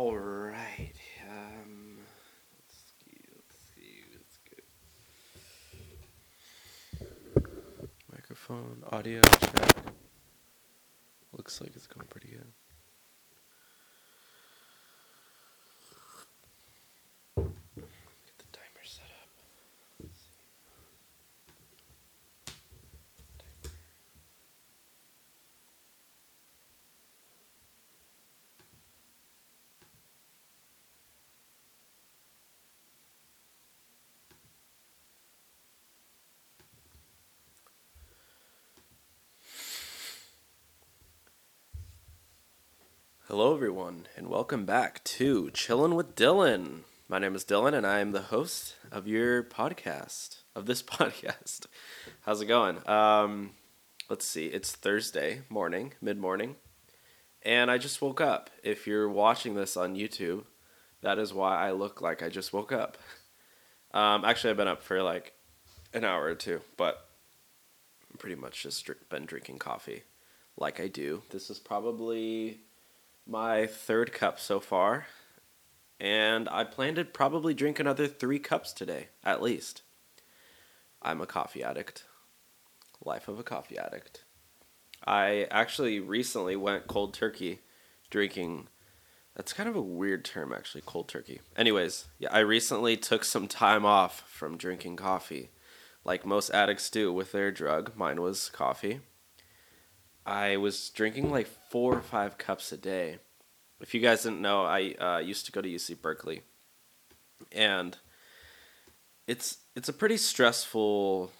All right. Um, let's see. Let's see. Let's go. Microphone, audio check. Looks like it's going pretty good. Hello, everyone, and welcome back to Chillin' with Dylan. My name is Dylan, and I am the host of your podcast, of this podcast. How's it going? Um, let's see, it's Thursday morning, mid morning, and I just woke up. If you're watching this on YouTube, that is why I look like I just woke up. Um, actually, I've been up for like an hour or two, but I'm pretty much just been drinking coffee like I do. This is probably my third cup so far, and I plan to probably drink another three cups today, at least. I'm a coffee addict. Life of a coffee addict. I actually recently went cold turkey drinking. That's kind of a weird term, actually, cold turkey. Anyways, yeah, I recently took some time off from drinking coffee, like most addicts do with their drug. Mine was coffee. I was drinking like four or five cups a day. If you guys didn't know, I uh, used to go to UC Berkeley, and it's it's a pretty stressful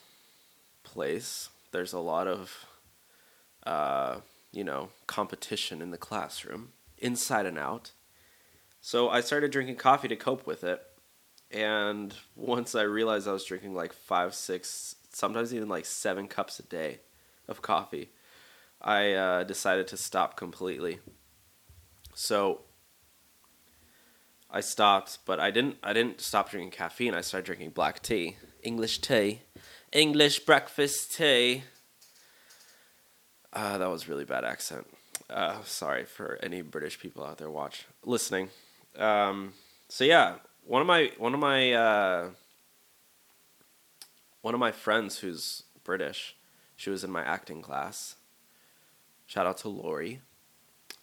place. There's a lot of uh, you know competition in the classroom, inside and out. So I started drinking coffee to cope with it, and once I realized I was drinking like five, six, sometimes even like seven cups a day of coffee I uh, decided to stop completely. So I stopped, but I didn't. I didn't stop drinking caffeine. I started drinking black tea, English tea, English breakfast tea. Uh, that was really bad accent. Uh, sorry for any British people out there watch listening. Um, so yeah, one of my one of my uh, one of my friends who's British, she was in my acting class Shout out to Lori.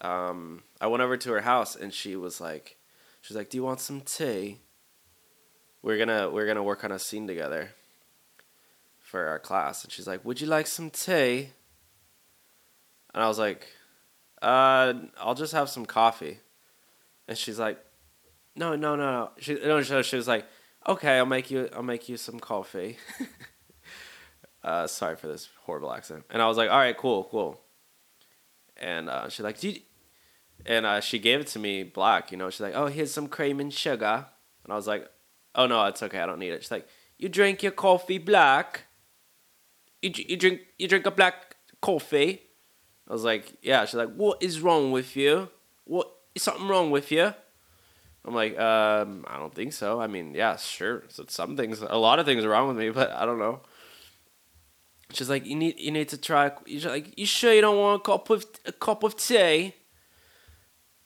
Um, I went over to her house and she was like, she's like, "Do you want some tea?" We're gonna we're gonna work on a scene together for our class, and she's like, "Would you like some tea?" And I was like, "Uh, I'll just have some coffee." And she's like, "No, no, no, no." She no, she, she was like, "Okay, I'll make you I'll make you some coffee." uh, sorry for this horrible accent. And I was like, "All right, cool, cool." And uh, she's like, "Did," and uh, she gave it to me black. You know, she's like, "Oh, here's some cream and sugar," and I was like, "Oh no, it's okay. I don't need it." She's like, "You drink your coffee black? You you drink you drink a black coffee?" I was like, "Yeah." She's like, "What is wrong with you? What is something wrong with you?" I'm like, um, I don't think so. I mean, yeah, sure. So some things, a lot of things are wrong with me, but I don't know. She's like, you need you need to try. She's like, you sure you don't want a cup of a cup of tea?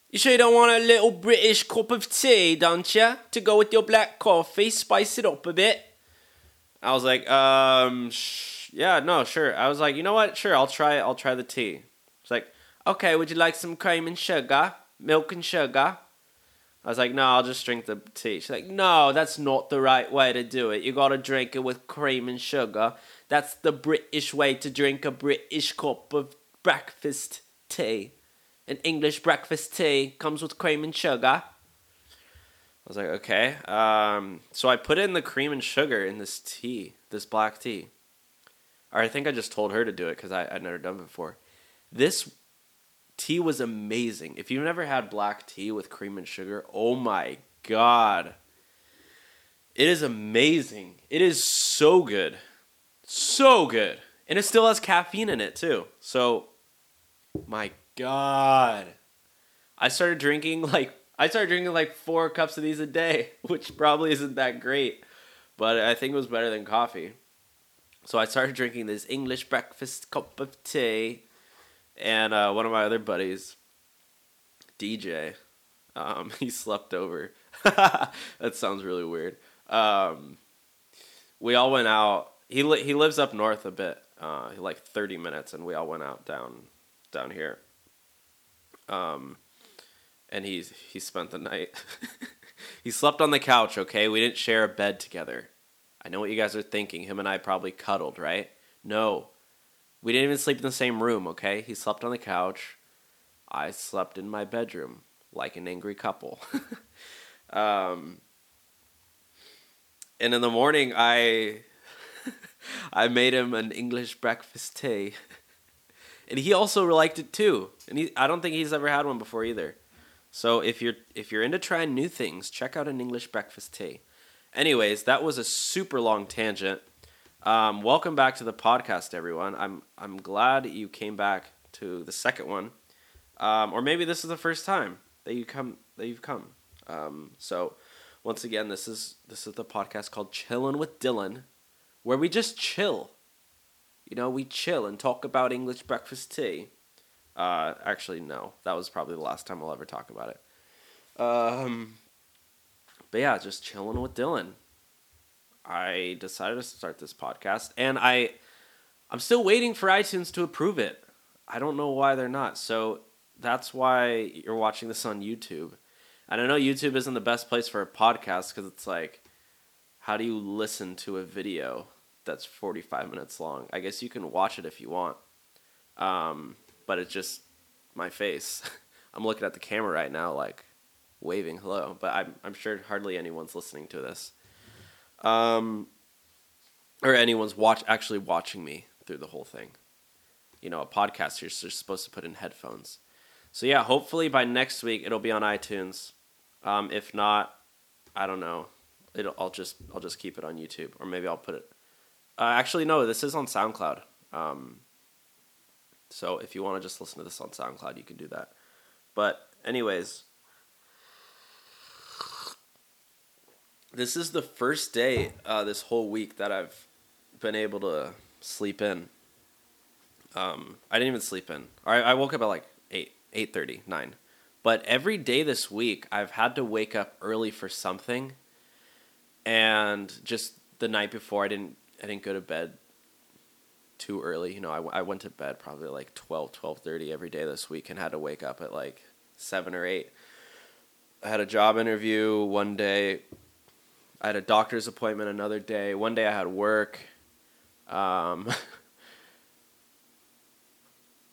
You sure you don't want a little British cup of tea, don't you? To go with your black coffee, spice it up a bit. I was like, um, sh- yeah, no, sure. I was like, you know what? Sure, I'll try. I'll try the tea. She's like, okay. Would you like some cream and sugar, milk and sugar? I was like, no, I'll just drink the tea. She's like, no, that's not the right way to do it. You gotta drink it with cream and sugar. That's the British way to drink a British cup of breakfast tea. An English breakfast tea comes with cream and sugar. I was like, okay. Um, so I put in the cream and sugar in this tea, this black tea. Or I think I just told her to do it because I'd never done it before. This tea was amazing. If you've never had black tea with cream and sugar, oh my god. It is amazing. It is so good. So good. And it still has caffeine in it too. So my god. I started drinking like I started drinking like 4 cups of these a day, which probably isn't that great, but I think it was better than coffee. So I started drinking this English breakfast cup of tea and uh, one of my other buddies, DJ, Um, he slept over. that sounds really weird. Um, we all went out. He li- he lives up north a bit, uh, like thirty minutes, and we all went out down down here. Um, and he he spent the night. he slept on the couch. Okay, we didn't share a bed together. I know what you guys are thinking. Him and I probably cuddled, right? No, we didn't even sleep in the same room. Okay, he slept on the couch. I slept in my bedroom like an angry couple. um, and in the morning, I I made him an English breakfast tea, and he also liked it too. And he, I don't think he's ever had one before either. So if you're if you're into trying new things, check out an English breakfast tea. Anyways, that was a super long tangent. Um, welcome back to the podcast, everyone. I'm I'm glad you came back to the second one, um, or maybe this is the first time that you come that you've come. Um, so once again, this is this is the podcast called Chillin' with Dylan, where we just chill. You know, we chill and talk about English breakfast tea. Uh, actually, no, that was probably the last time I'll ever talk about it. Um, but yeah, just chilling with Dylan. I decided to start this podcast, and I, I'm still waiting for iTunes to approve it. I don't know why they're not. So that's why you're watching this on YouTube. And I know YouTube isn't the best place for a podcast because it's like, how do you listen to a video that's 45 minutes long? I guess you can watch it if you want. Um, but it's just my face. I'm looking at the camera right now, like waving hello, but I'm, I'm sure hardly anyone's listening to this. Um, or anyone's watch actually watching me through the whole thing. You know, a podcast you're supposed to put in headphones. So yeah, hopefully by next week it'll be on iTunes. Um, if not, I don't know. It'll, I'll just I'll just keep it on YouTube, or maybe I'll put it. Uh, actually, no, this is on SoundCloud. Um, so if you want to just listen to this on SoundCloud, you can do that. But anyways, this is the first day uh, this whole week that I've been able to sleep in. Um, I didn't even sleep in. I, I woke up at like eight. 8:30, 9. But every day this week I've had to wake up early for something. And just the night before I didn't I didn't go to bed too early. You know, I, I went to bed probably like 12, 12.30 every day this week and had to wake up at like 7 or 8. I had a job interview one day. I had a doctor's appointment another day. One day I had work. Um,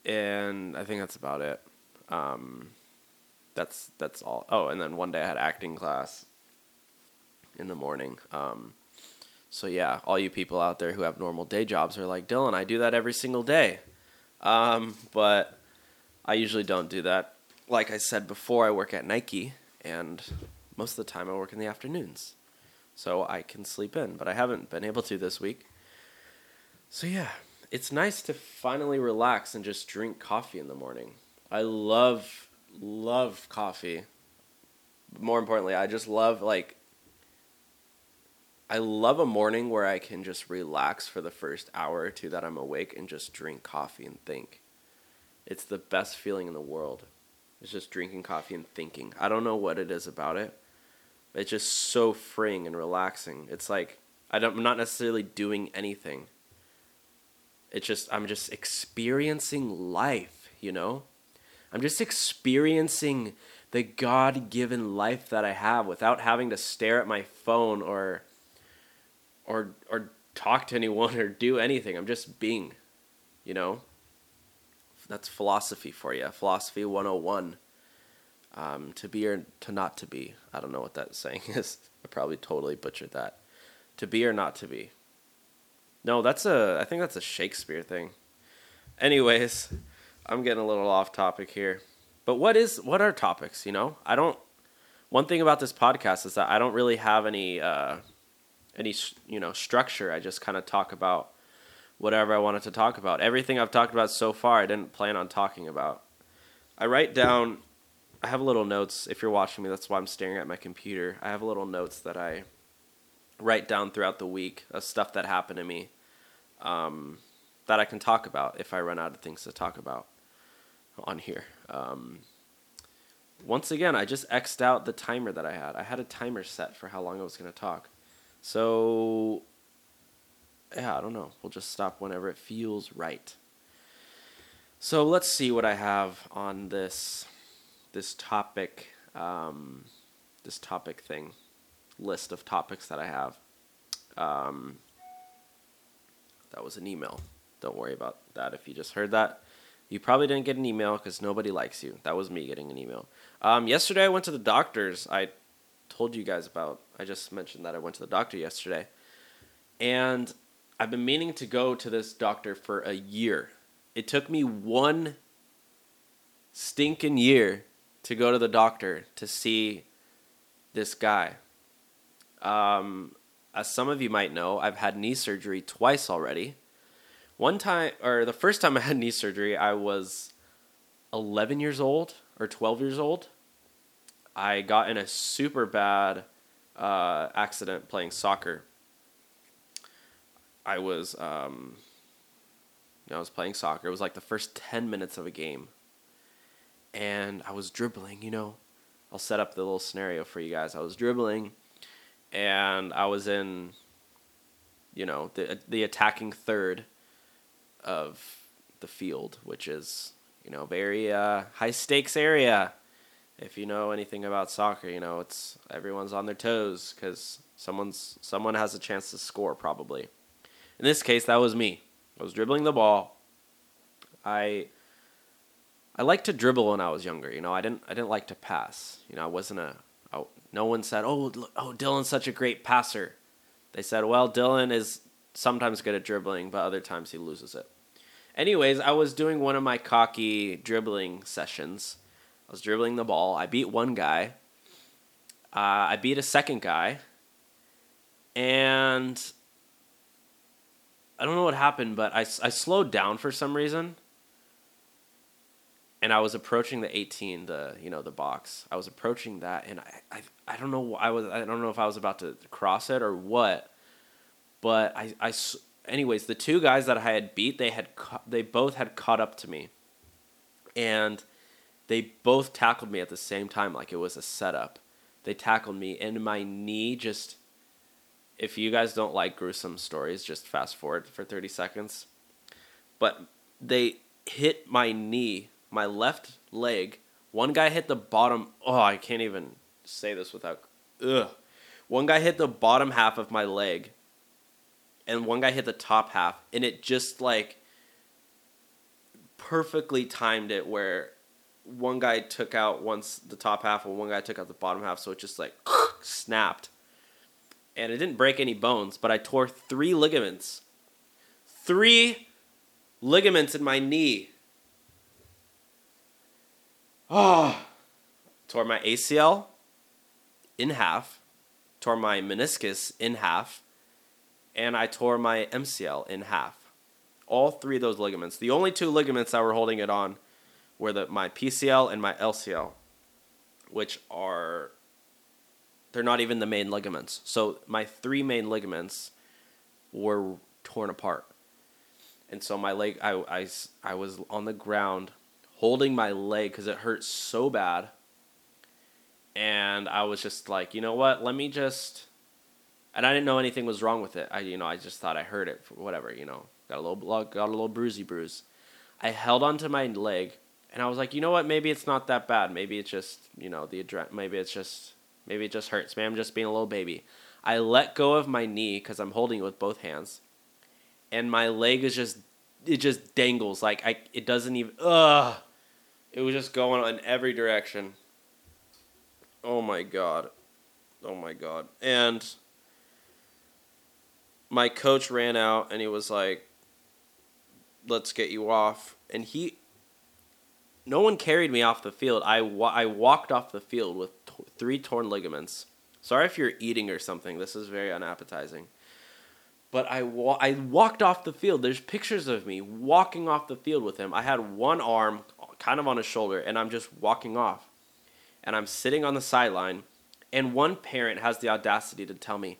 and I think that's about it. Um, that's that's all. Oh, and then one day I had acting class in the morning. Um, so yeah, all you people out there who have normal day jobs are like Dylan. I do that every single day, um, but I usually don't do that. Like I said before, I work at Nike, and most of the time I work in the afternoons, so I can sleep in. But I haven't been able to this week. So yeah, it's nice to finally relax and just drink coffee in the morning. I love love coffee. More importantly, I just love like I love a morning where I can just relax for the first hour or two that I'm awake and just drink coffee and think. It's the best feeling in the world. It's just drinking coffee and thinking. I don't know what it is about it. It's just so freeing and relaxing. It's like I I'm not necessarily doing anything. It's just I'm just experiencing life, you know? I'm just experiencing the God given life that I have without having to stare at my phone or or or talk to anyone or do anything. I'm just being, you know? That's philosophy for you. Philosophy 101. Um, to be or to not to be. I don't know what that saying is. I probably totally butchered that. To be or not to be. No, that's a I think that's a Shakespeare thing. Anyways, I'm getting a little off topic here. But what is what are topics, you know? I don't one thing about this podcast is that I don't really have any uh, any you know structure. I just kind of talk about whatever I wanted to talk about. Everything I've talked about so far, I didn't plan on talking about. I write down. I have little notes. If you're watching me, that's why I'm staring at my computer. I have little notes that I write down throughout the week of stuff that happened to me um, that I can talk about if I run out of things to talk about on here. Um, once again, I just xed out the timer that I had. I had a timer set for how long I was going to talk. So, yeah, I don't know. We'll just stop whenever it feels right. So let's see what I have on this this topic um, this topic thing list of topics that I have. Um, that was an email. Don't worry about that if you just heard that. You probably didn't get an email because nobody likes you. That was me getting an email. Um, yesterday, I went to the doctor's. I told you guys about. I just mentioned that I went to the doctor yesterday, and I've been meaning to go to this doctor for a year. It took me one stinking year to go to the doctor to see this guy. Um, as some of you might know, I've had knee surgery twice already. One time, or the first time I had knee surgery, I was 11 years old or 12 years old. I got in a super bad uh, accident playing soccer. I was, um, I was playing soccer. It was like the first 10 minutes of a game. And I was dribbling, you know. I'll set up the little scenario for you guys. I was dribbling and I was in, you know, the, the attacking third of the field, which is you know very uh, high stakes area. If you know anything about soccer, you know it's everyone's on their toes because someone's someone has a chance to score probably. In this case, that was me. I was dribbling the ball. I I liked to dribble when I was younger. You know, I didn't I didn't like to pass. You know, I wasn't a. I, no one said, "Oh, oh, Dylan's such a great passer." They said, "Well, Dylan is sometimes good at dribbling, but other times he loses it. Anyways, I was doing one of my cocky dribbling sessions. I was dribbling the ball. I beat one guy. Uh, I beat a second guy. And I don't know what happened, but I, I slowed down for some reason. And I was approaching the 18, the you know the box. I was approaching that, and I, I, I don't know I was I don't know if I was about to cross it or what, but I, I anyways, the two guys that I had beat, they had they both had caught up to me, and they both tackled me at the same time, like it was a setup. They tackled me, and my knee just. If you guys don't like gruesome stories, just fast forward for thirty seconds. But they hit my knee, my left leg. One guy hit the bottom. Oh, I can't even say this without. Ugh. One guy hit the bottom half of my leg and one guy hit the top half, and it just like perfectly timed it where one guy took out once the top half and one guy took out the bottom half, so it just like snapped. And it didn't break any bones, but I tore three ligaments. Three ligaments in my knee. Ah. Oh. Tore my ACL in half, tore my meniscus in half, and I tore my MCL in half. All three of those ligaments. The only two ligaments that were holding it on were the, my PCL and my LCL, which are they're not even the main ligaments. So my three main ligaments were torn apart. And so my leg, I, I, I was on the ground holding my leg because it hurt so bad. And I was just like, you know what? Let me just and I didn't know anything was wrong with it. I you know I just thought I heard it whatever you know got a little got a little bruisey bruise. I held onto my leg and I was like, you know what? Maybe it's not that bad. Maybe it's just you know the adre- maybe it's just maybe it just hurts. Maybe I'm just being a little baby. I let go of my knee because I'm holding it with both hands, and my leg is just it just dangles like I it doesn't even ugh. It was just going in every direction. Oh my god. Oh my god. And my coach ran out and he was like, "Let's get you off." And he, no one carried me off the field. I wa- I walked off the field with t- three torn ligaments. Sorry if you're eating or something. This is very unappetizing. But I wa- I walked off the field. There's pictures of me walking off the field with him. I had one arm kind of on his shoulder, and I'm just walking off. And I'm sitting on the sideline, and one parent has the audacity to tell me,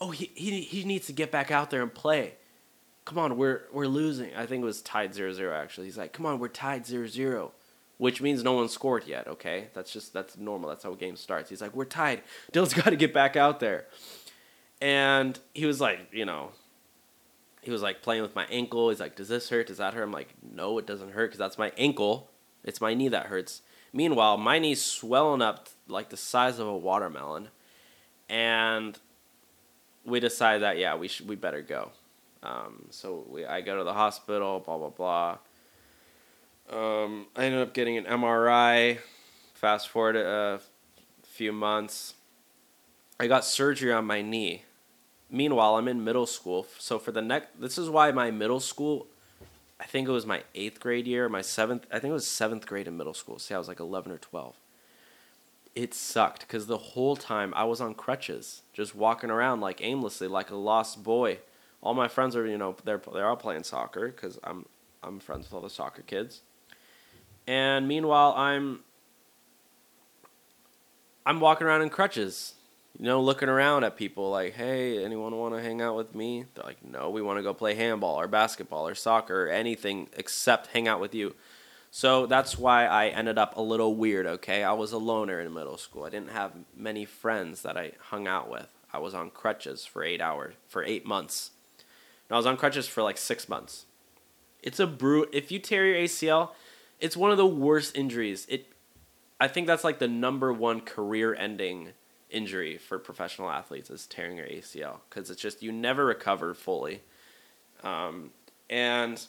oh, he, he, he needs to get back out there and play. Come on, we're, we're losing. I think it was tied 0 0 actually. He's like, come on, we're tied 0 0. Which means no one scored yet. Okay, that's just that's normal. That's how a game starts. He's like, we're tied. Dill's got to get back out there, and he was like, you know, he was like playing with my ankle. He's like, does this hurt? Does that hurt? I'm like, no, it doesn't hurt because that's my ankle. It's my knee that hurts. Meanwhile, my knee's swelling up like the size of a watermelon, and we decide that yeah, we should we better go. Um, so we I go to the hospital. Blah blah blah. Um, I ended up getting an MRI. Fast forward a few months, I got surgery on my knee. Meanwhile, I'm in middle school. So for the next, this is why my middle school, I think it was my eighth grade year, my seventh, I think it was seventh grade in middle school. See, I was like 11 or 12. It sucked because the whole time I was on crutches, just walking around like aimlessly, like a lost boy. All my friends are, you know, they're they're all playing soccer because I'm I'm friends with all the soccer kids. And meanwhile, I'm I'm walking around in crutches, you know, looking around at people like, hey, anyone want to hang out with me? They're like, no, we want to go play handball or basketball or soccer or anything except hang out with you. So that's why I ended up a little weird, okay? I was a loner in middle school. I didn't have many friends that I hung out with. I was on crutches for eight hours, for eight months. And I was on crutches for like six months. It's a brute. If you tear your ACL, it's one of the worst injuries. It I think that's like the number one career ending injury for professional athletes is tearing your ACL because it's just you never recover fully. Um, and,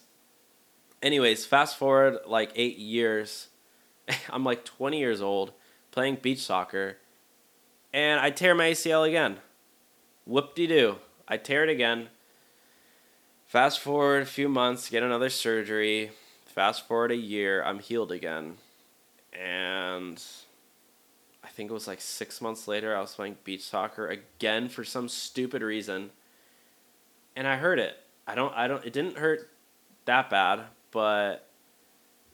anyways, fast forward like eight years, I'm like 20 years old playing beach soccer, and I tear my ACL again. Whoop de doo. I tear it again. Fast forward a few months, get another surgery. Fast forward a year, I'm healed again and I think it was like six months later, I was playing beach soccer again for some stupid reason, and I hurt it. I don't. I don't. It didn't hurt that bad, but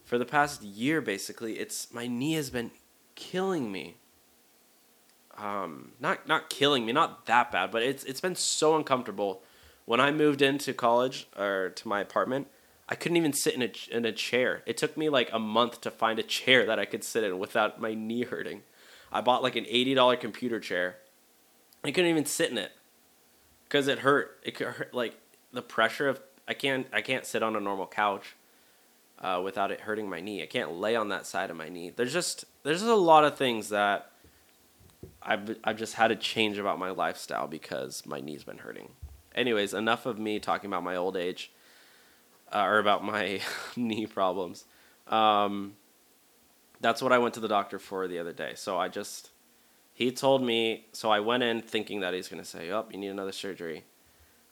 for the past year, basically, it's my knee has been killing me. Um, not not killing me, not that bad, but it's it's been so uncomfortable. When I moved into college or to my apartment, I couldn't even sit in a in a chair. It took me like a month to find a chair that I could sit in without my knee hurting. I bought like an eighty dollar computer chair. I couldn't even sit in it because it hurt. It could hurt like the pressure of I can't I can't sit on a normal couch uh, without it hurting my knee. I can't lay on that side of my knee. There's just there's just a lot of things that I've I've just had to change about my lifestyle because my knee's been hurting. Anyways, enough of me talking about my old age uh, or about my knee problems. Um, that's what I went to the doctor for the other day. So I just, he told me, so I went in thinking that he's going to say, oh, you need another surgery.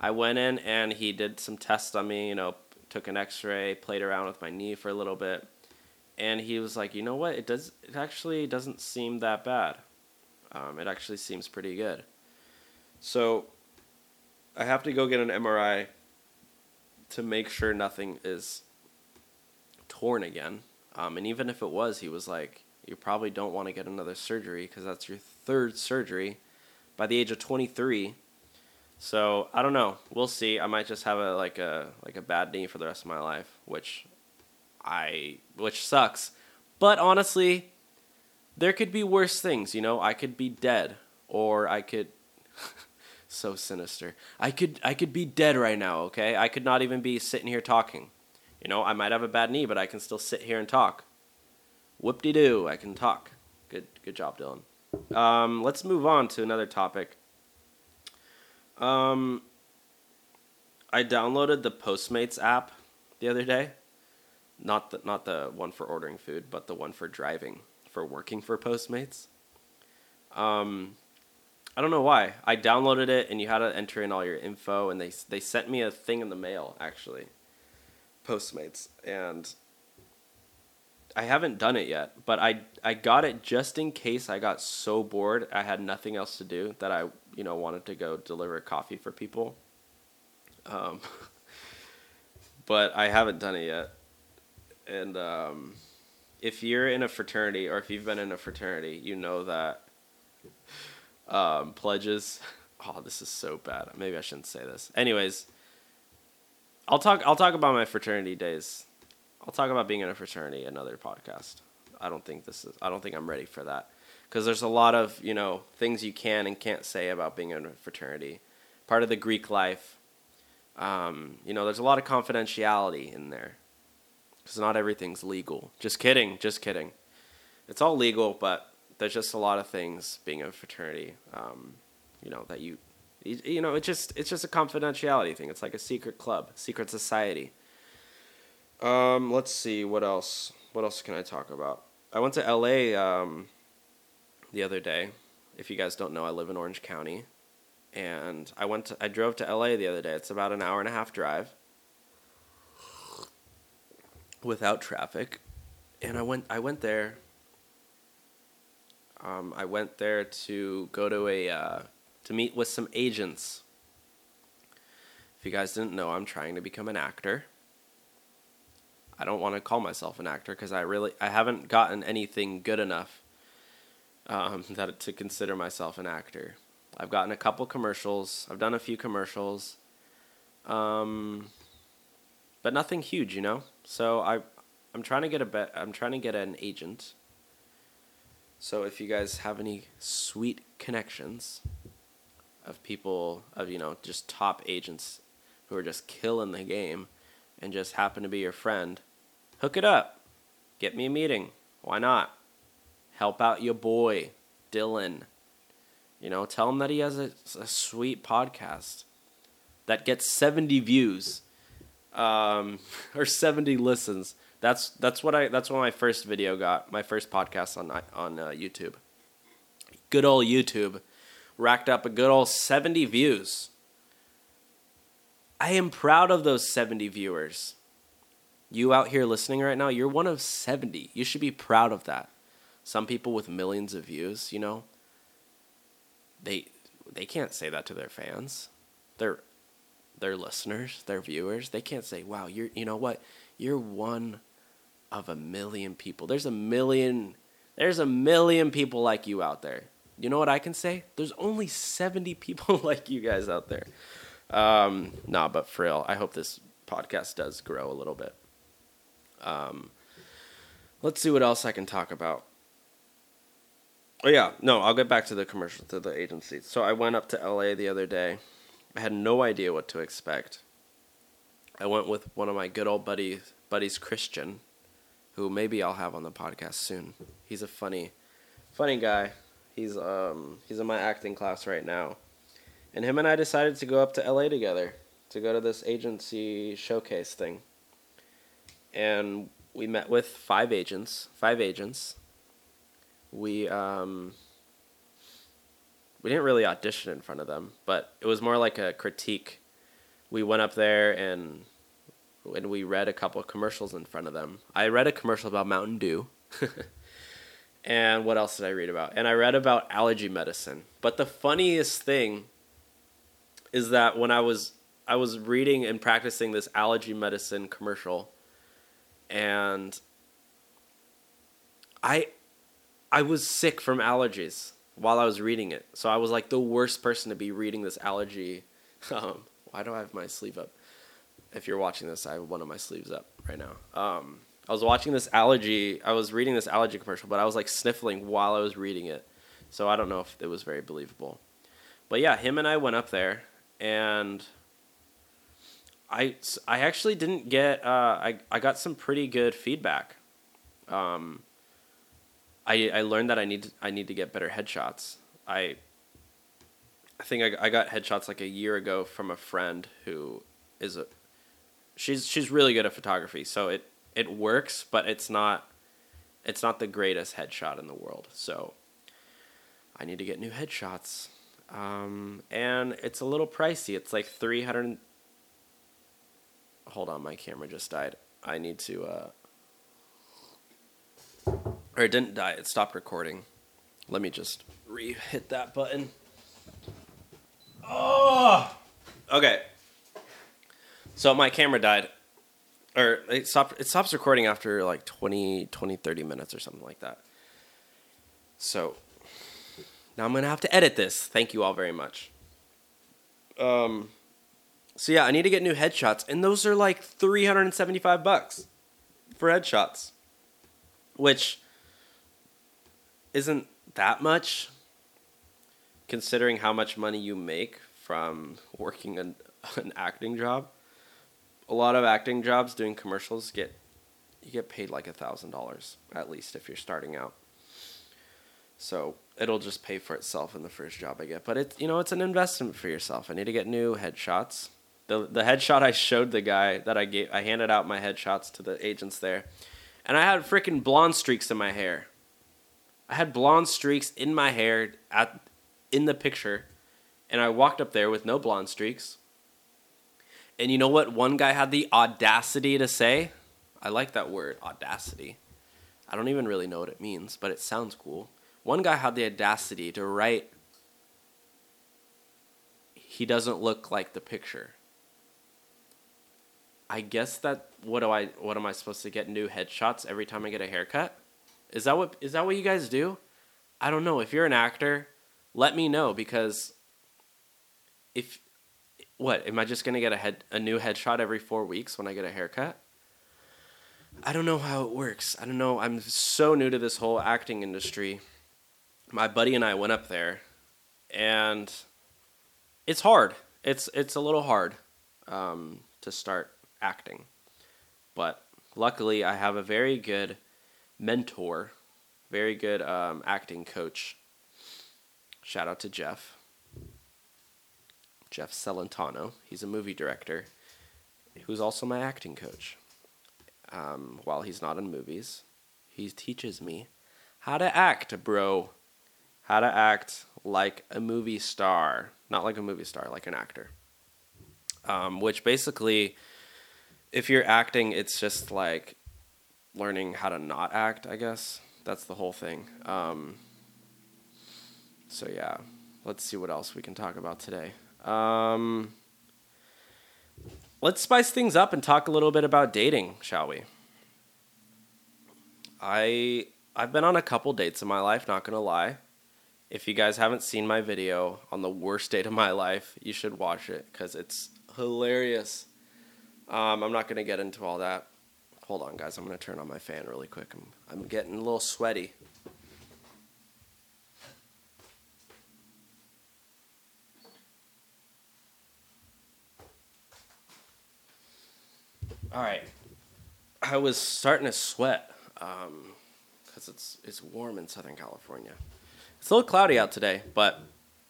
I went in and he did some tests on me, you know, took an x ray, played around with my knee for a little bit. And he was like, you know what? It does. It actually doesn't seem that bad. Um, it actually seems pretty good. So I have to go get an MRI to make sure nothing is torn again. Um, and even if it was, he was like, you probably don't want to get another surgery because that's your third surgery by the age of 23. So I don't know. We'll see. I might just have a like a like a bad knee for the rest of my life, which I which sucks. But honestly, there could be worse things. You know, I could be dead, or I could so sinister. I could I could be dead right now, okay? I could not even be sitting here talking. You know, I might have a bad knee, but I can still sit here and talk. Whoop de doo, I can talk. Good good job, Dylan. Um, let's move on to another topic. Um, I downloaded the Postmates app the other day. Not the not the one for ordering food, but the one for driving, for working for Postmates. Um, I don't know why. I downloaded it and you had to enter in all your info and they they sent me a thing in the mail actually. Postmates and I haven't done it yet, but I I got it just in case I got so bored I had nothing else to do that I, you know, wanted to go deliver coffee for people. Um but I haven't done it yet. And um if you're in a fraternity or if you've been in a fraternity, you know that um, pledges. Oh, this is so bad. Maybe I shouldn't say this. Anyways, I'll talk. I'll talk about my fraternity days. I'll talk about being in a fraternity another podcast. I don't think this is. I don't think I'm ready for that because there's a lot of you know things you can and can't say about being in a fraternity. Part of the Greek life. Um, you know, there's a lot of confidentiality in there because not everything's legal. Just kidding. Just kidding. It's all legal, but there's just a lot of things being a fraternity. Um, you know that you, you, know, it's just it's just a confidentiality thing. It's like a secret club, secret society. Um, let's see what else. What else can I talk about? I went to L.A. Um, the other day. If you guys don't know, I live in Orange County, and I went. To, I drove to L.A. the other day. It's about an hour and a half drive without traffic, and I went. I went there. Um, I went there to go to a uh, to meet with some agents. If you guys didn't know, I'm trying to become an actor. I don't want to call myself an actor because I really I haven't gotten anything good enough um, that to consider myself an actor. I've gotten a couple commercials. I've done a few commercials, um, but nothing huge, you know. So I I'm trying to get a bet. I'm trying to get an agent. So if you guys have any sweet connections of people of you know just top agents who are just killing the game and just happen to be your friend, hook it up. Get me a meeting. Why not? Help out your boy, Dylan. You know, tell him that he has a, a sweet podcast that gets 70 views um, or 70 listens. That's that's what I that's what my first video got. My first podcast on on uh, YouTube. Good old YouTube racked up a good old 70 views. I am proud of those 70 viewers. You out here listening right now, you're one of 70. You should be proud of that. Some people with millions of views, you know, they they can't say that to their fans. Their their listeners, their viewers, they can't say, "Wow, you're you know what? You're one of a million people. There's a million there's a million people like you out there." You know what I can say? There's only 70 people like you guys out there. Um, nah, but for real, I hope this podcast does grow a little bit. Um, let's see what else I can talk about. Oh yeah, no, I'll get back to the commercial to the agency. So I went up to LA the other day. I had no idea what to expect. I went with one of my good old buddies, buddies Christian, who maybe I'll have on the podcast soon. He's a funny, funny guy. He's um he's in my acting class right now, and him and I decided to go up to LA together to go to this agency showcase thing. And we met with five agents, five agents. We um we didn't really audition in front of them, but it was more like a critique. We went up there and and we read a couple of commercials in front of them. I read a commercial about Mountain Dew. And what else did I read about? And I read about allergy medicine. But the funniest thing is that when I was I was reading and practicing this allergy medicine commercial and I I was sick from allergies while I was reading it. So I was like the worst person to be reading this allergy. Um, why do I have my sleeve up? If you're watching this, I have one of my sleeves up right now. Um, I was watching this allergy. I was reading this allergy commercial, but I was like sniffling while I was reading it. So I don't know if it was very believable. But yeah, him and I went up there, and I I actually didn't get. Uh, I I got some pretty good feedback. Um, I I learned that I need to, I need to get better headshots. I I think I, I got headshots like a year ago from a friend who is a she's she's really good at photography. So it it works, but it's not it's not the greatest headshot in the world. So I need to get new headshots. Um, and it's a little pricey. It's like 300 Hold on, my camera just died. I need to uh or it didn't die. It stopped recording. Let me just re-hit that button. Oh. Okay. So my camera died or it stopped it stops recording after like 20 20 30 minutes or something like that. So now i'm gonna have to edit this. Thank you all very much. Um so yeah i need to get new headshots and those are like 375 bucks for headshots which isn't that much considering how much money you make from working an, an acting job. A lot of acting jobs doing commercials get you get paid like a thousand dollars at least if you're starting out. So it'll just pay for itself in the first job I get. But it's you know it's an investment for yourself. I need to get new headshots. The the headshot I showed the guy that I gave I handed out my headshots to the agents there, and I had freaking blonde streaks in my hair. I had blonde streaks in my hair at in the picture, and I walked up there with no blonde streaks. And you know what? One guy had the audacity to say, I like that word, audacity. I don't even really know what it means, but it sounds cool. One guy had the audacity to write, he doesn't look like the picture. I guess that what do I what am I supposed to get new headshots every time I get a haircut? Is that what is that what you guys do? I don't know. If you're an actor, let me know because if what am I just gonna get a head a new headshot every four weeks when I get a haircut? I don't know how it works. I don't know. I'm so new to this whole acting industry. My buddy and I went up there, and it's hard. It's it's a little hard um, to start acting, but luckily I have a very good mentor, very good um, acting coach. Shout out to Jeff. Jeff Celentano. He's a movie director who's also my acting coach um, while he's not in movies. He teaches me how to act, bro. How to act like a movie star. Not like a movie star, like an actor. Um, which basically, if you're acting, it's just like learning how to not act, I guess. That's the whole thing. Um, so, yeah, let's see what else we can talk about today. Um, let's spice things up and talk a little bit about dating, shall we? I I've been on a couple dates in my life, not gonna lie. If you guys haven't seen my video on the worst date of my life, you should watch it because it's hilarious. Um, I'm not gonna get into all that. Hold on, guys. I'm gonna turn on my fan really quick. I'm I'm getting a little sweaty. All right. I was starting to sweat because um, it's it's warm in Southern California. It's a little cloudy out today, but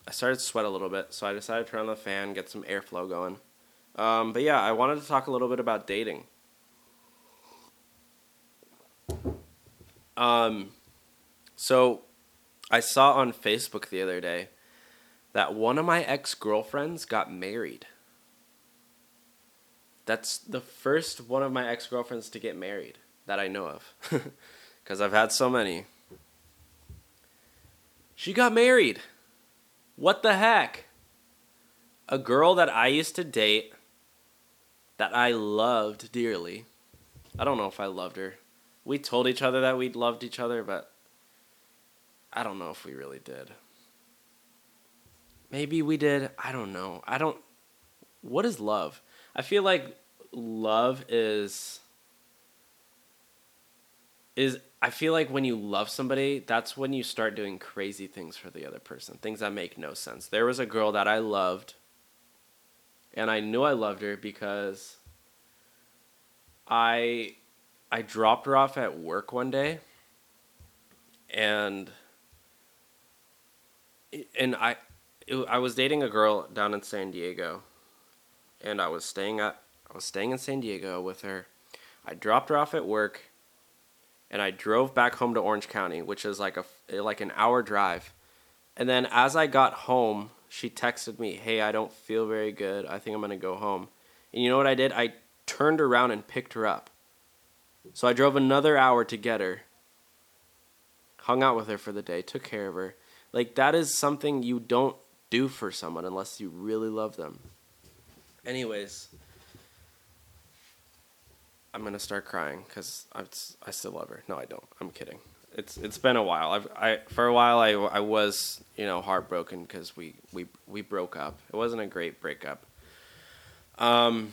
I started to sweat a little bit, so I decided to turn on the fan, get some airflow going. Um, but yeah, I wanted to talk a little bit about dating. Um, so I saw on Facebook the other day that one of my ex girlfriends got married. That's the first one of my ex girlfriends to get married that I know of. Because I've had so many. She got married. What the heck? A girl that I used to date that I loved dearly. I don't know if I loved her. We told each other that we loved each other, but I don't know if we really did. Maybe we did. I don't know. I don't. What is love? I feel like love is is I feel like when you love somebody, that's when you start doing crazy things for the other person, things that make no sense. There was a girl that I loved, and I knew I loved her because I I dropped her off at work one day, and and I I was dating a girl down in San Diego, and I was staying at I was staying in San Diego with her. I dropped her off at work and I drove back home to Orange County, which is like a eh, like an hour drive. And then as I got home, she texted me, "Hey, I don't feel very good. I think I'm to go home." And you know what I did? I turned around and picked her up. So I drove another hour to get her. Hung out with her for the day, took care of her. Like that is something you don't do for someone unless you really love them. Anyways, I'm gonna start crying because I, still love her. No, I don't. I'm kidding. It's it's been a while. I've I for a while I, I was you know heartbroken because we we we broke up. It wasn't a great breakup. Um,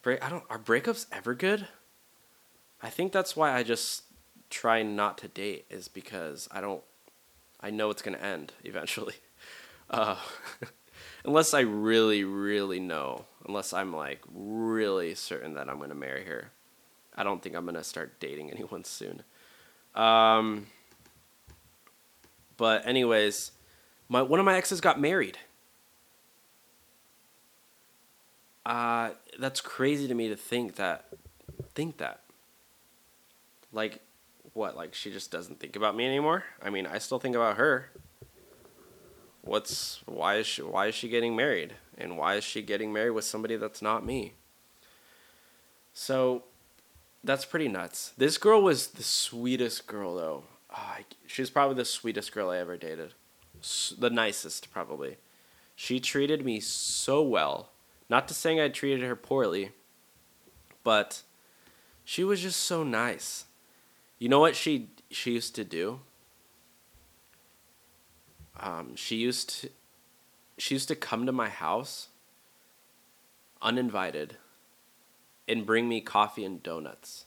break. I don't. Are breakups ever good? I think that's why I just try not to date is because I don't I know it's to end eventually. Uh, unless I really really know, unless I'm like really certain that I'm going to marry her. I don't think I'm going to start dating anyone soon. Um but anyways, my one of my exes got married. Uh that's crazy to me to think that think that. Like what? Like she just doesn't think about me anymore? I mean, I still think about her. What's why is she why is she getting married? And why is she getting married with somebody that's not me? So that's pretty nuts. This girl was the sweetest girl though. Ah, oh, she was probably the sweetest girl I ever dated. The nicest probably. She treated me so well. Not to saying I treated her poorly, but she was just so nice. You know what she she used to do? Um, she used to, she used to come to my house uninvited and bring me coffee and donuts.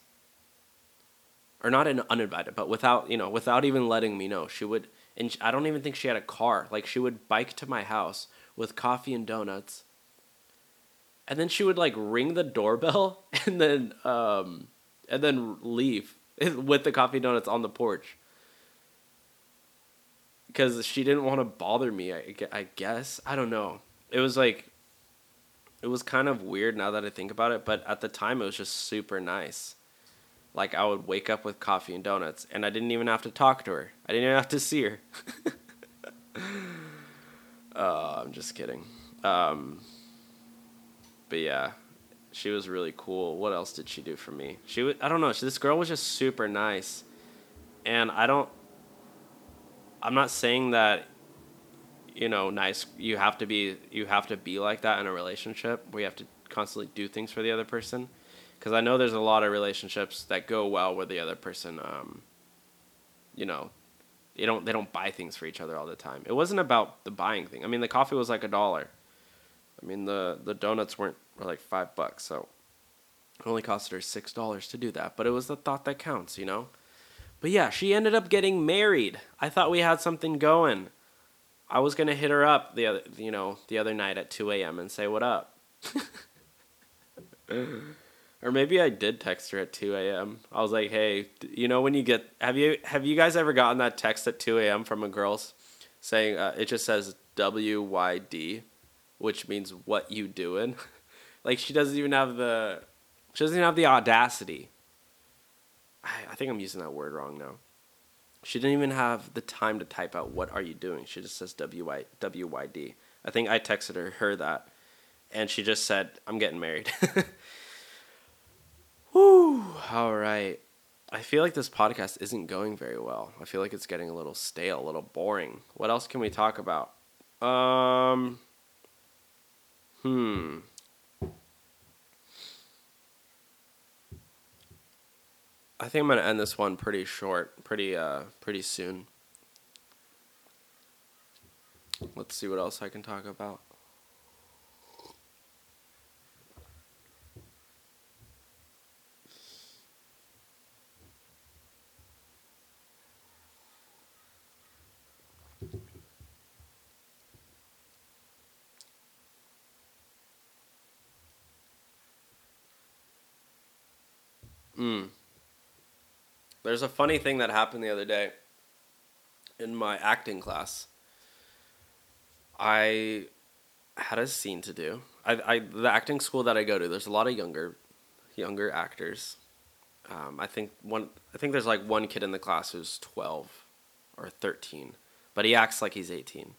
Or not in uninvited, but without, you know, without even letting me know. She would and I don't even think she had a car. Like she would bike to my house with coffee and donuts. And then she would like ring the doorbell and then um and then leave with the coffee donuts on the porch because she didn't want to bother me. I, I guess I don't know. It was like it was kind of weird now that I think about it, but at the time it was just super nice. Like I would wake up with coffee and donuts, and I didn't even have to talk to her. I didn't even have to see her. uh, I'm just kidding. Um, but yeah, she was really cool. What else did she do for me? She was, I don't know. She, this girl was just super nice, and I don't. I'm not saying that. You know, nice. You have to be. You have to be like that in a relationship. where you have to constantly do things for the other person, because I know there's a lot of relationships that go well where the other person, um, you know, they don't they don't buy things for each other all the time. It wasn't about the buying thing. I mean, the coffee was like a dollar. I mean, the the donuts weren't were like five bucks, so it only cost her six dollars to do that. But it was the thought that counts, you know. But yeah, she ended up getting married. I thought we had something going. I was gonna hit her up the other, you know, the other night at two a.m. and say what up. or maybe I did text her at two a.m. I was like, hey, you know, when you get have you have you guys ever gotten that text at two a.m. from a girl saying uh, it just says W Y D, which means what you doing. Like she doesn't even have the she doesn't even have the audacity. I, I think I'm using that word wrong now. She didn't even have the time to type out what are you doing. She just says W Y W Y D. I think I texted her her that, and she just said I'm getting married. Whew. All right. I feel like this podcast isn't going very well. I feel like it's getting a little stale, a little boring. What else can we talk about? Um. Hmm. I think I'm gonna end this one pretty short, pretty uh, pretty soon. Let's see what else I can talk about. Mm. There's a funny thing that happened the other day in my acting class. I had a scene to do. I, I the acting school that I go to, there's a lot of younger, younger actors. Um, I think one. I think there's like one kid in the class who's twelve or thirteen, but he acts like he's eighteen,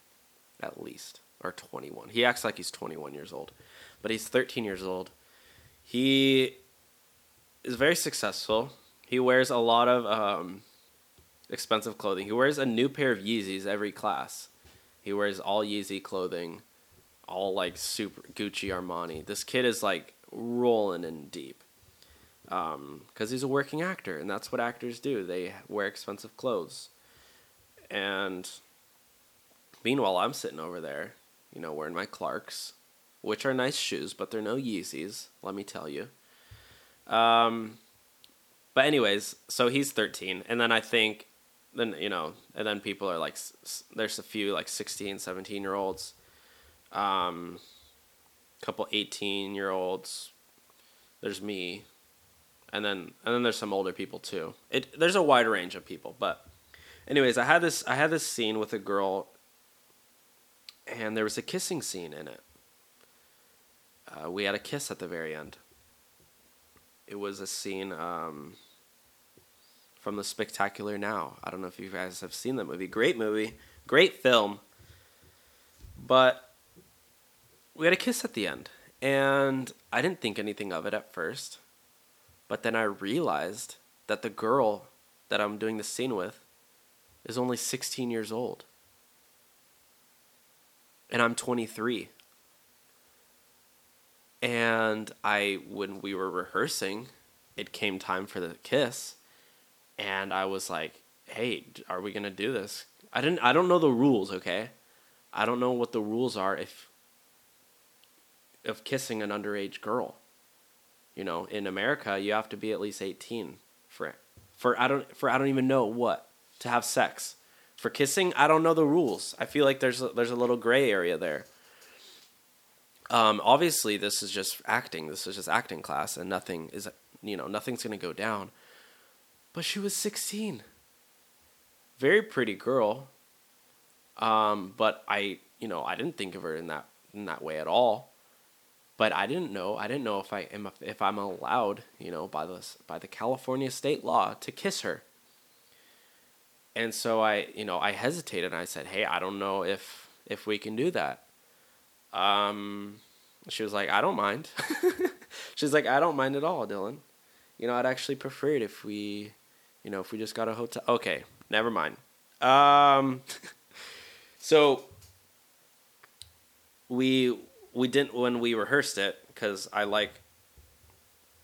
at least, or twenty one. He acts like he's twenty one years old, but he's thirteen years old. He is very successful. He wears a lot of um, expensive clothing. He wears a new pair of Yeezys every class. He wears all Yeezy clothing, all like super Gucci Armani. This kid is like rolling in deep because um, he's a working actor, and that's what actors do. They wear expensive clothes. And meanwhile, I'm sitting over there, you know, wearing my Clarks, which are nice shoes, but they're no Yeezys, let me tell you. Um, But anyways, so he's 13 and then I think then you know, and then people are like there's a few like 16, 17 year olds. Um couple 18 year olds. There's me. And then and then there's some older people too. It there's a wide range of people, but anyways, I had this I had this scene with a girl and there was a kissing scene in it. Uh, we had a kiss at the very end. It was a scene um, from the Spectacular Now. I don't know if you guys have seen that movie. Great movie, great film. But we had a kiss at the end, and I didn't think anything of it at first. But then I realized that the girl that I'm doing the scene with is only 16 years old. And I'm 23. And I, when we were rehearsing, it came time for the kiss, and I was like, "Hey, are we gonna do this?" I didn't. I don't know the rules. Okay, I don't know what the rules are if of kissing an underage girl. You know, in America, you have to be at least eighteen for for I don't for I don't even know what to have sex. For kissing, I don't know the rules. I feel like there's a, there's a little gray area there. Um, obviously, this is just acting. This is just acting class, and nothing is, you know, nothing's gonna go down. But she was sixteen. Very pretty girl. Um, but I, you know, I didn't think of her in that in that way at all. But I didn't know. I didn't know if I am if I'm allowed, you know, by the by the California state law to kiss her. And so I, you know, I hesitated. and I said, "Hey, I don't know if if we can do that." Um, she was like, "I don't mind." She's like, "I don't mind at all, Dylan. You know, I'd actually prefer it if we, you know, if we just got a hotel." Okay, never mind. Um, so we we didn't when we rehearsed it because I like,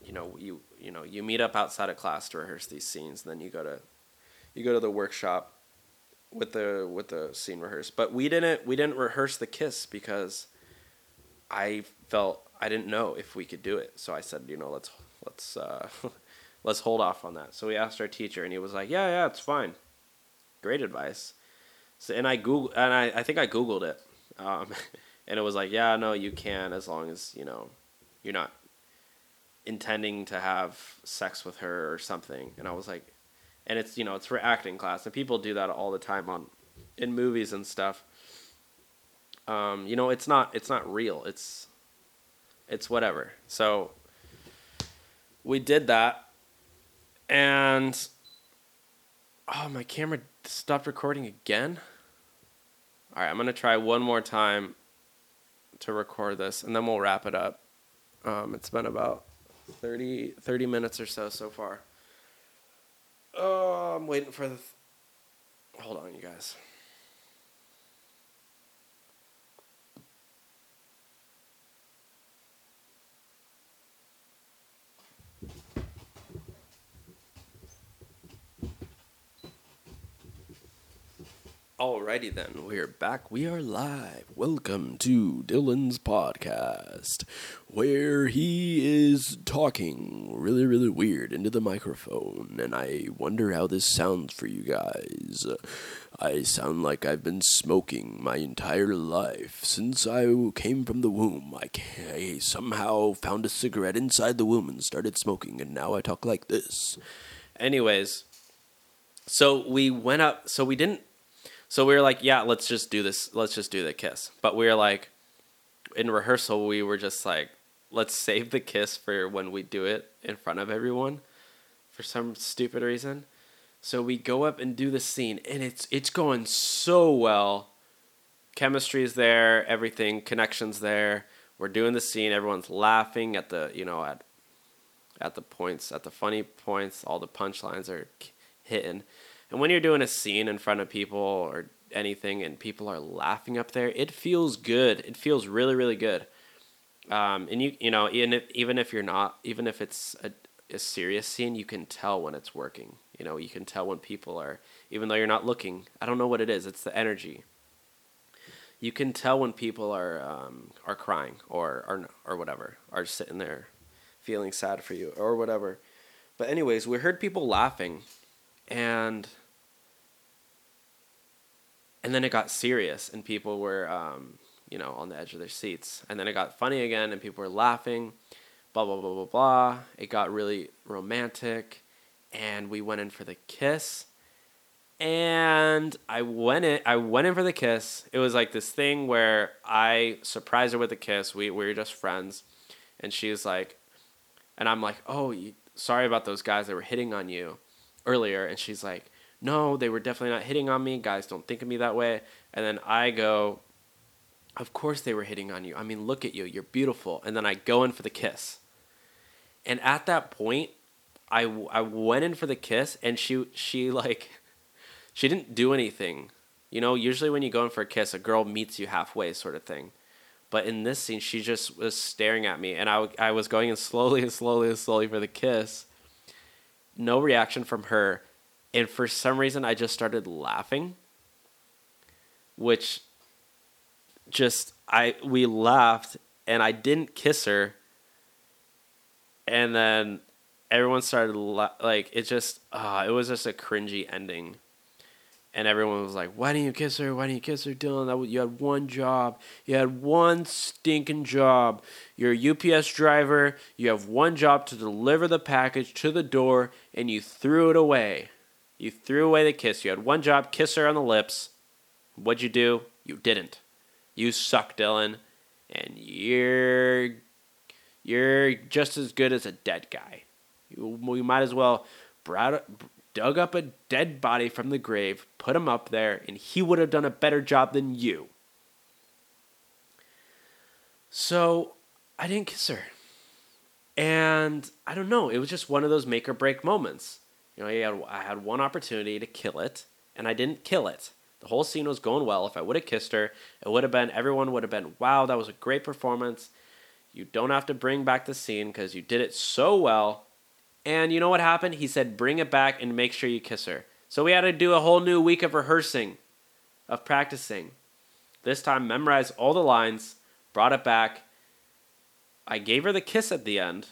you know, you you know you meet up outside of class to rehearse these scenes, and then you go to you go to the workshop with the with the scene rehearse. But we didn't we didn't rehearse the kiss because I felt I didn't know if we could do it. So I said, you know, let's let's uh, let's hold off on that. So we asked our teacher, and he was like, yeah, yeah, it's fine. Great advice. So and I Google and I, I think I googled it, um, and it was like, yeah, no, you can as long as you know you're not intending to have sex with her or something. And I was like, and it's you know it's for acting class, and people do that all the time on in movies and stuff. Um, you know, it's not it's not real. It's it's whatever. So we did that, and oh, my camera stopped recording again. All right, I'm gonna try one more time to record this, and then we'll wrap it up. Um, it's been about 30, 30 minutes or so so far. Oh, I'm waiting for the. Th- Hold on, you guys. Alrighty then, we're back. We are live. Welcome to Dylan's podcast, where he is talking really, really weird into the microphone, and I wonder how this sounds for you guys. I sound like I've been smoking my entire life since I came from the womb. I, I somehow found a cigarette inside the womb and started smoking, and now I talk like this. Anyways, so we went up. So we didn't so we were like, yeah, let's just do this. Let's just do the kiss. But we were like, in rehearsal, we were just like, let's save the kiss for when we do it in front of everyone for some stupid reason. So we go up and do the scene, and it's it's going so well. Chemistry's there, everything, connections there. We're doing the scene. Everyone's laughing at the you know at at the points, at the funny points. All the punchlines are hitting. And when you're doing a scene in front of people or anything and people are laughing up there, it feels good. It feels really, really good. Um, and you, you know, even if, even if you're not, even if it's a, a serious scene, you can tell when it's working. You know, you can tell when people are, even though you're not looking. I don't know what it is. It's the energy. You can tell when people are um, are crying or or or whatever, are sitting there feeling sad for you or whatever. But anyways, we heard people laughing and and then it got serious and people were um, you know on the edge of their seats. And then it got funny again and people were laughing blah blah blah blah blah. It got really romantic and we went in for the kiss. And I went in I went in for the kiss. It was like this thing where I surprised her with a kiss. We, we were just friends. And she's like and I'm like oh you, sorry about those guys that were hitting on you earlier. And she's like no, they were definitely not hitting on me. Guys don't think of me that way. And then I go, of course they were hitting on you. I mean, look at you. You're beautiful. And then I go in for the kiss. And at that point, I, I went in for the kiss and she, she like, she didn't do anything. You know, usually when you go in for a kiss, a girl meets you halfway sort of thing. But in this scene, she just was staring at me and I, I was going in slowly and slowly and slowly for the kiss. No reaction from her and for some reason I just started laughing which just I we laughed and I didn't kiss her. And then everyone started la- like it just uh, it was just a cringy ending. And everyone was like why didn't you kiss her? Why didn't you kiss her dylan? That you had one job. You had one stinking job. You're a ups driver. You have one job to deliver the package to the door and you threw it away you threw away the kiss. You had one job, kiss her on the lips. What'd you do? You didn't. You suck, Dylan. And you're you're just as good as a dead guy. You, you might as well brought, dug up a dead body from the grave, put him up there, and he would have done a better job than you. So I didn't kiss her. And I don't know, it was just one of those make or break moments. You know, I had, I had one opportunity to kill it, and I didn't kill it. The whole scene was going well. If I would have kissed her, it would have been, everyone would have been, wow, that was a great performance. You don't have to bring back the scene because you did it so well. And you know what happened? He said, bring it back and make sure you kiss her. So we had to do a whole new week of rehearsing, of practicing. This time, memorized all the lines, brought it back. I gave her the kiss at the end,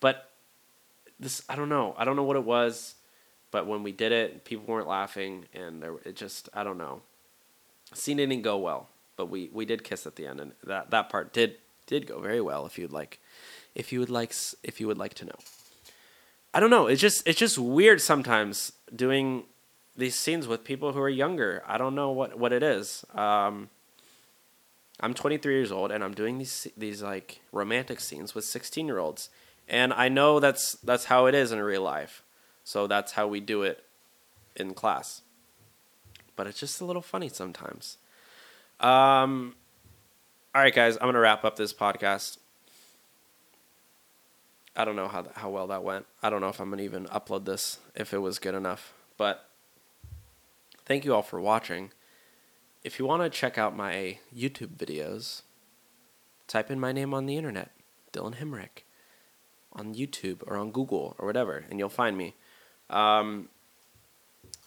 but this I don't know. I don't know what it was, but when we did it, people weren't laughing, and there it just I don't know. Scene didn't go well, but we we did kiss at the end, and that that part did did go very well. If you'd like, if you would like, if you would like to know. I don't know. It's just it's just weird sometimes doing these scenes with people who are younger. I don't know what what it is. Um, I'm 23 years old and I'm doing these these like romantic scenes with 16 year olds and I know that's that's how it is in real life. So that's how we do it in class. But it's just a little funny sometimes. Um, all right, guys, I'm gonna wrap up this podcast. I don't know how how well that went. I don't know if I'm gonna even upload this if it was good enough. But thank you all for watching. If you want to check out my YouTube videos, type in my name on the internet, Dylan Himrick on YouTube or on Google or whatever, and you'll find me. Um,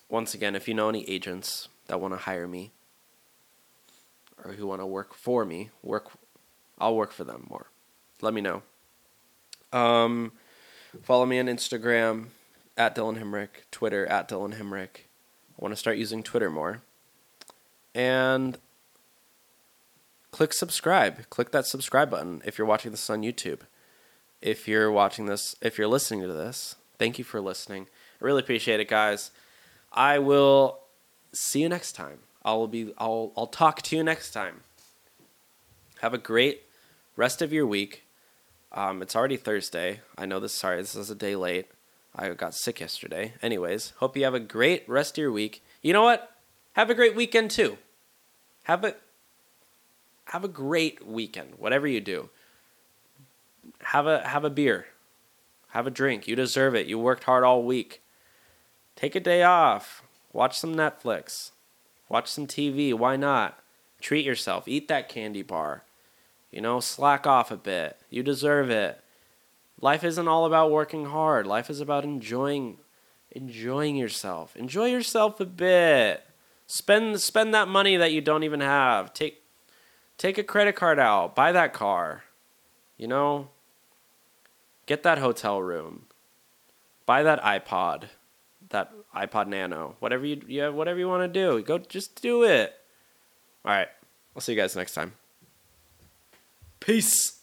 once again, if you know any agents that want to hire me or who want to work for me, work, I'll work for them more. Let me know. Um, follow me on Instagram at Dylan Himrick, Twitter at Dylan Himrick. I want to start using Twitter more. And click subscribe. Click that subscribe button if you're watching this on YouTube if you're watching this, if you're listening to this, thank you for listening. I really appreciate it, guys. I will see you next time. I will be I'll I'll talk to you next time. Have a great rest of your week. Um, it's already Thursday. I know this. Sorry, this is a day late. I got sick yesterday. Anyways, hope you have a great rest of your week. You know what? Have a great weekend too. Have a have a great weekend. Whatever you do have a have a beer. Have a drink. You deserve it. You worked hard all week. Take a day off. Watch some Netflix. Watch some TV. Why not? Treat yourself. Eat that candy bar. You know, slack off a bit. You deserve it. Life isn't all about working hard. Life is about enjoying enjoying yourself. Enjoy yourself a bit. Spend spend that money that you don't even have. Take take a credit card out. Buy that car. You know, Get that hotel room. buy that iPod, that iPod Nano, whatever you whatever you want to do. Go just do it. All right. I'll see you guys next time. Peace.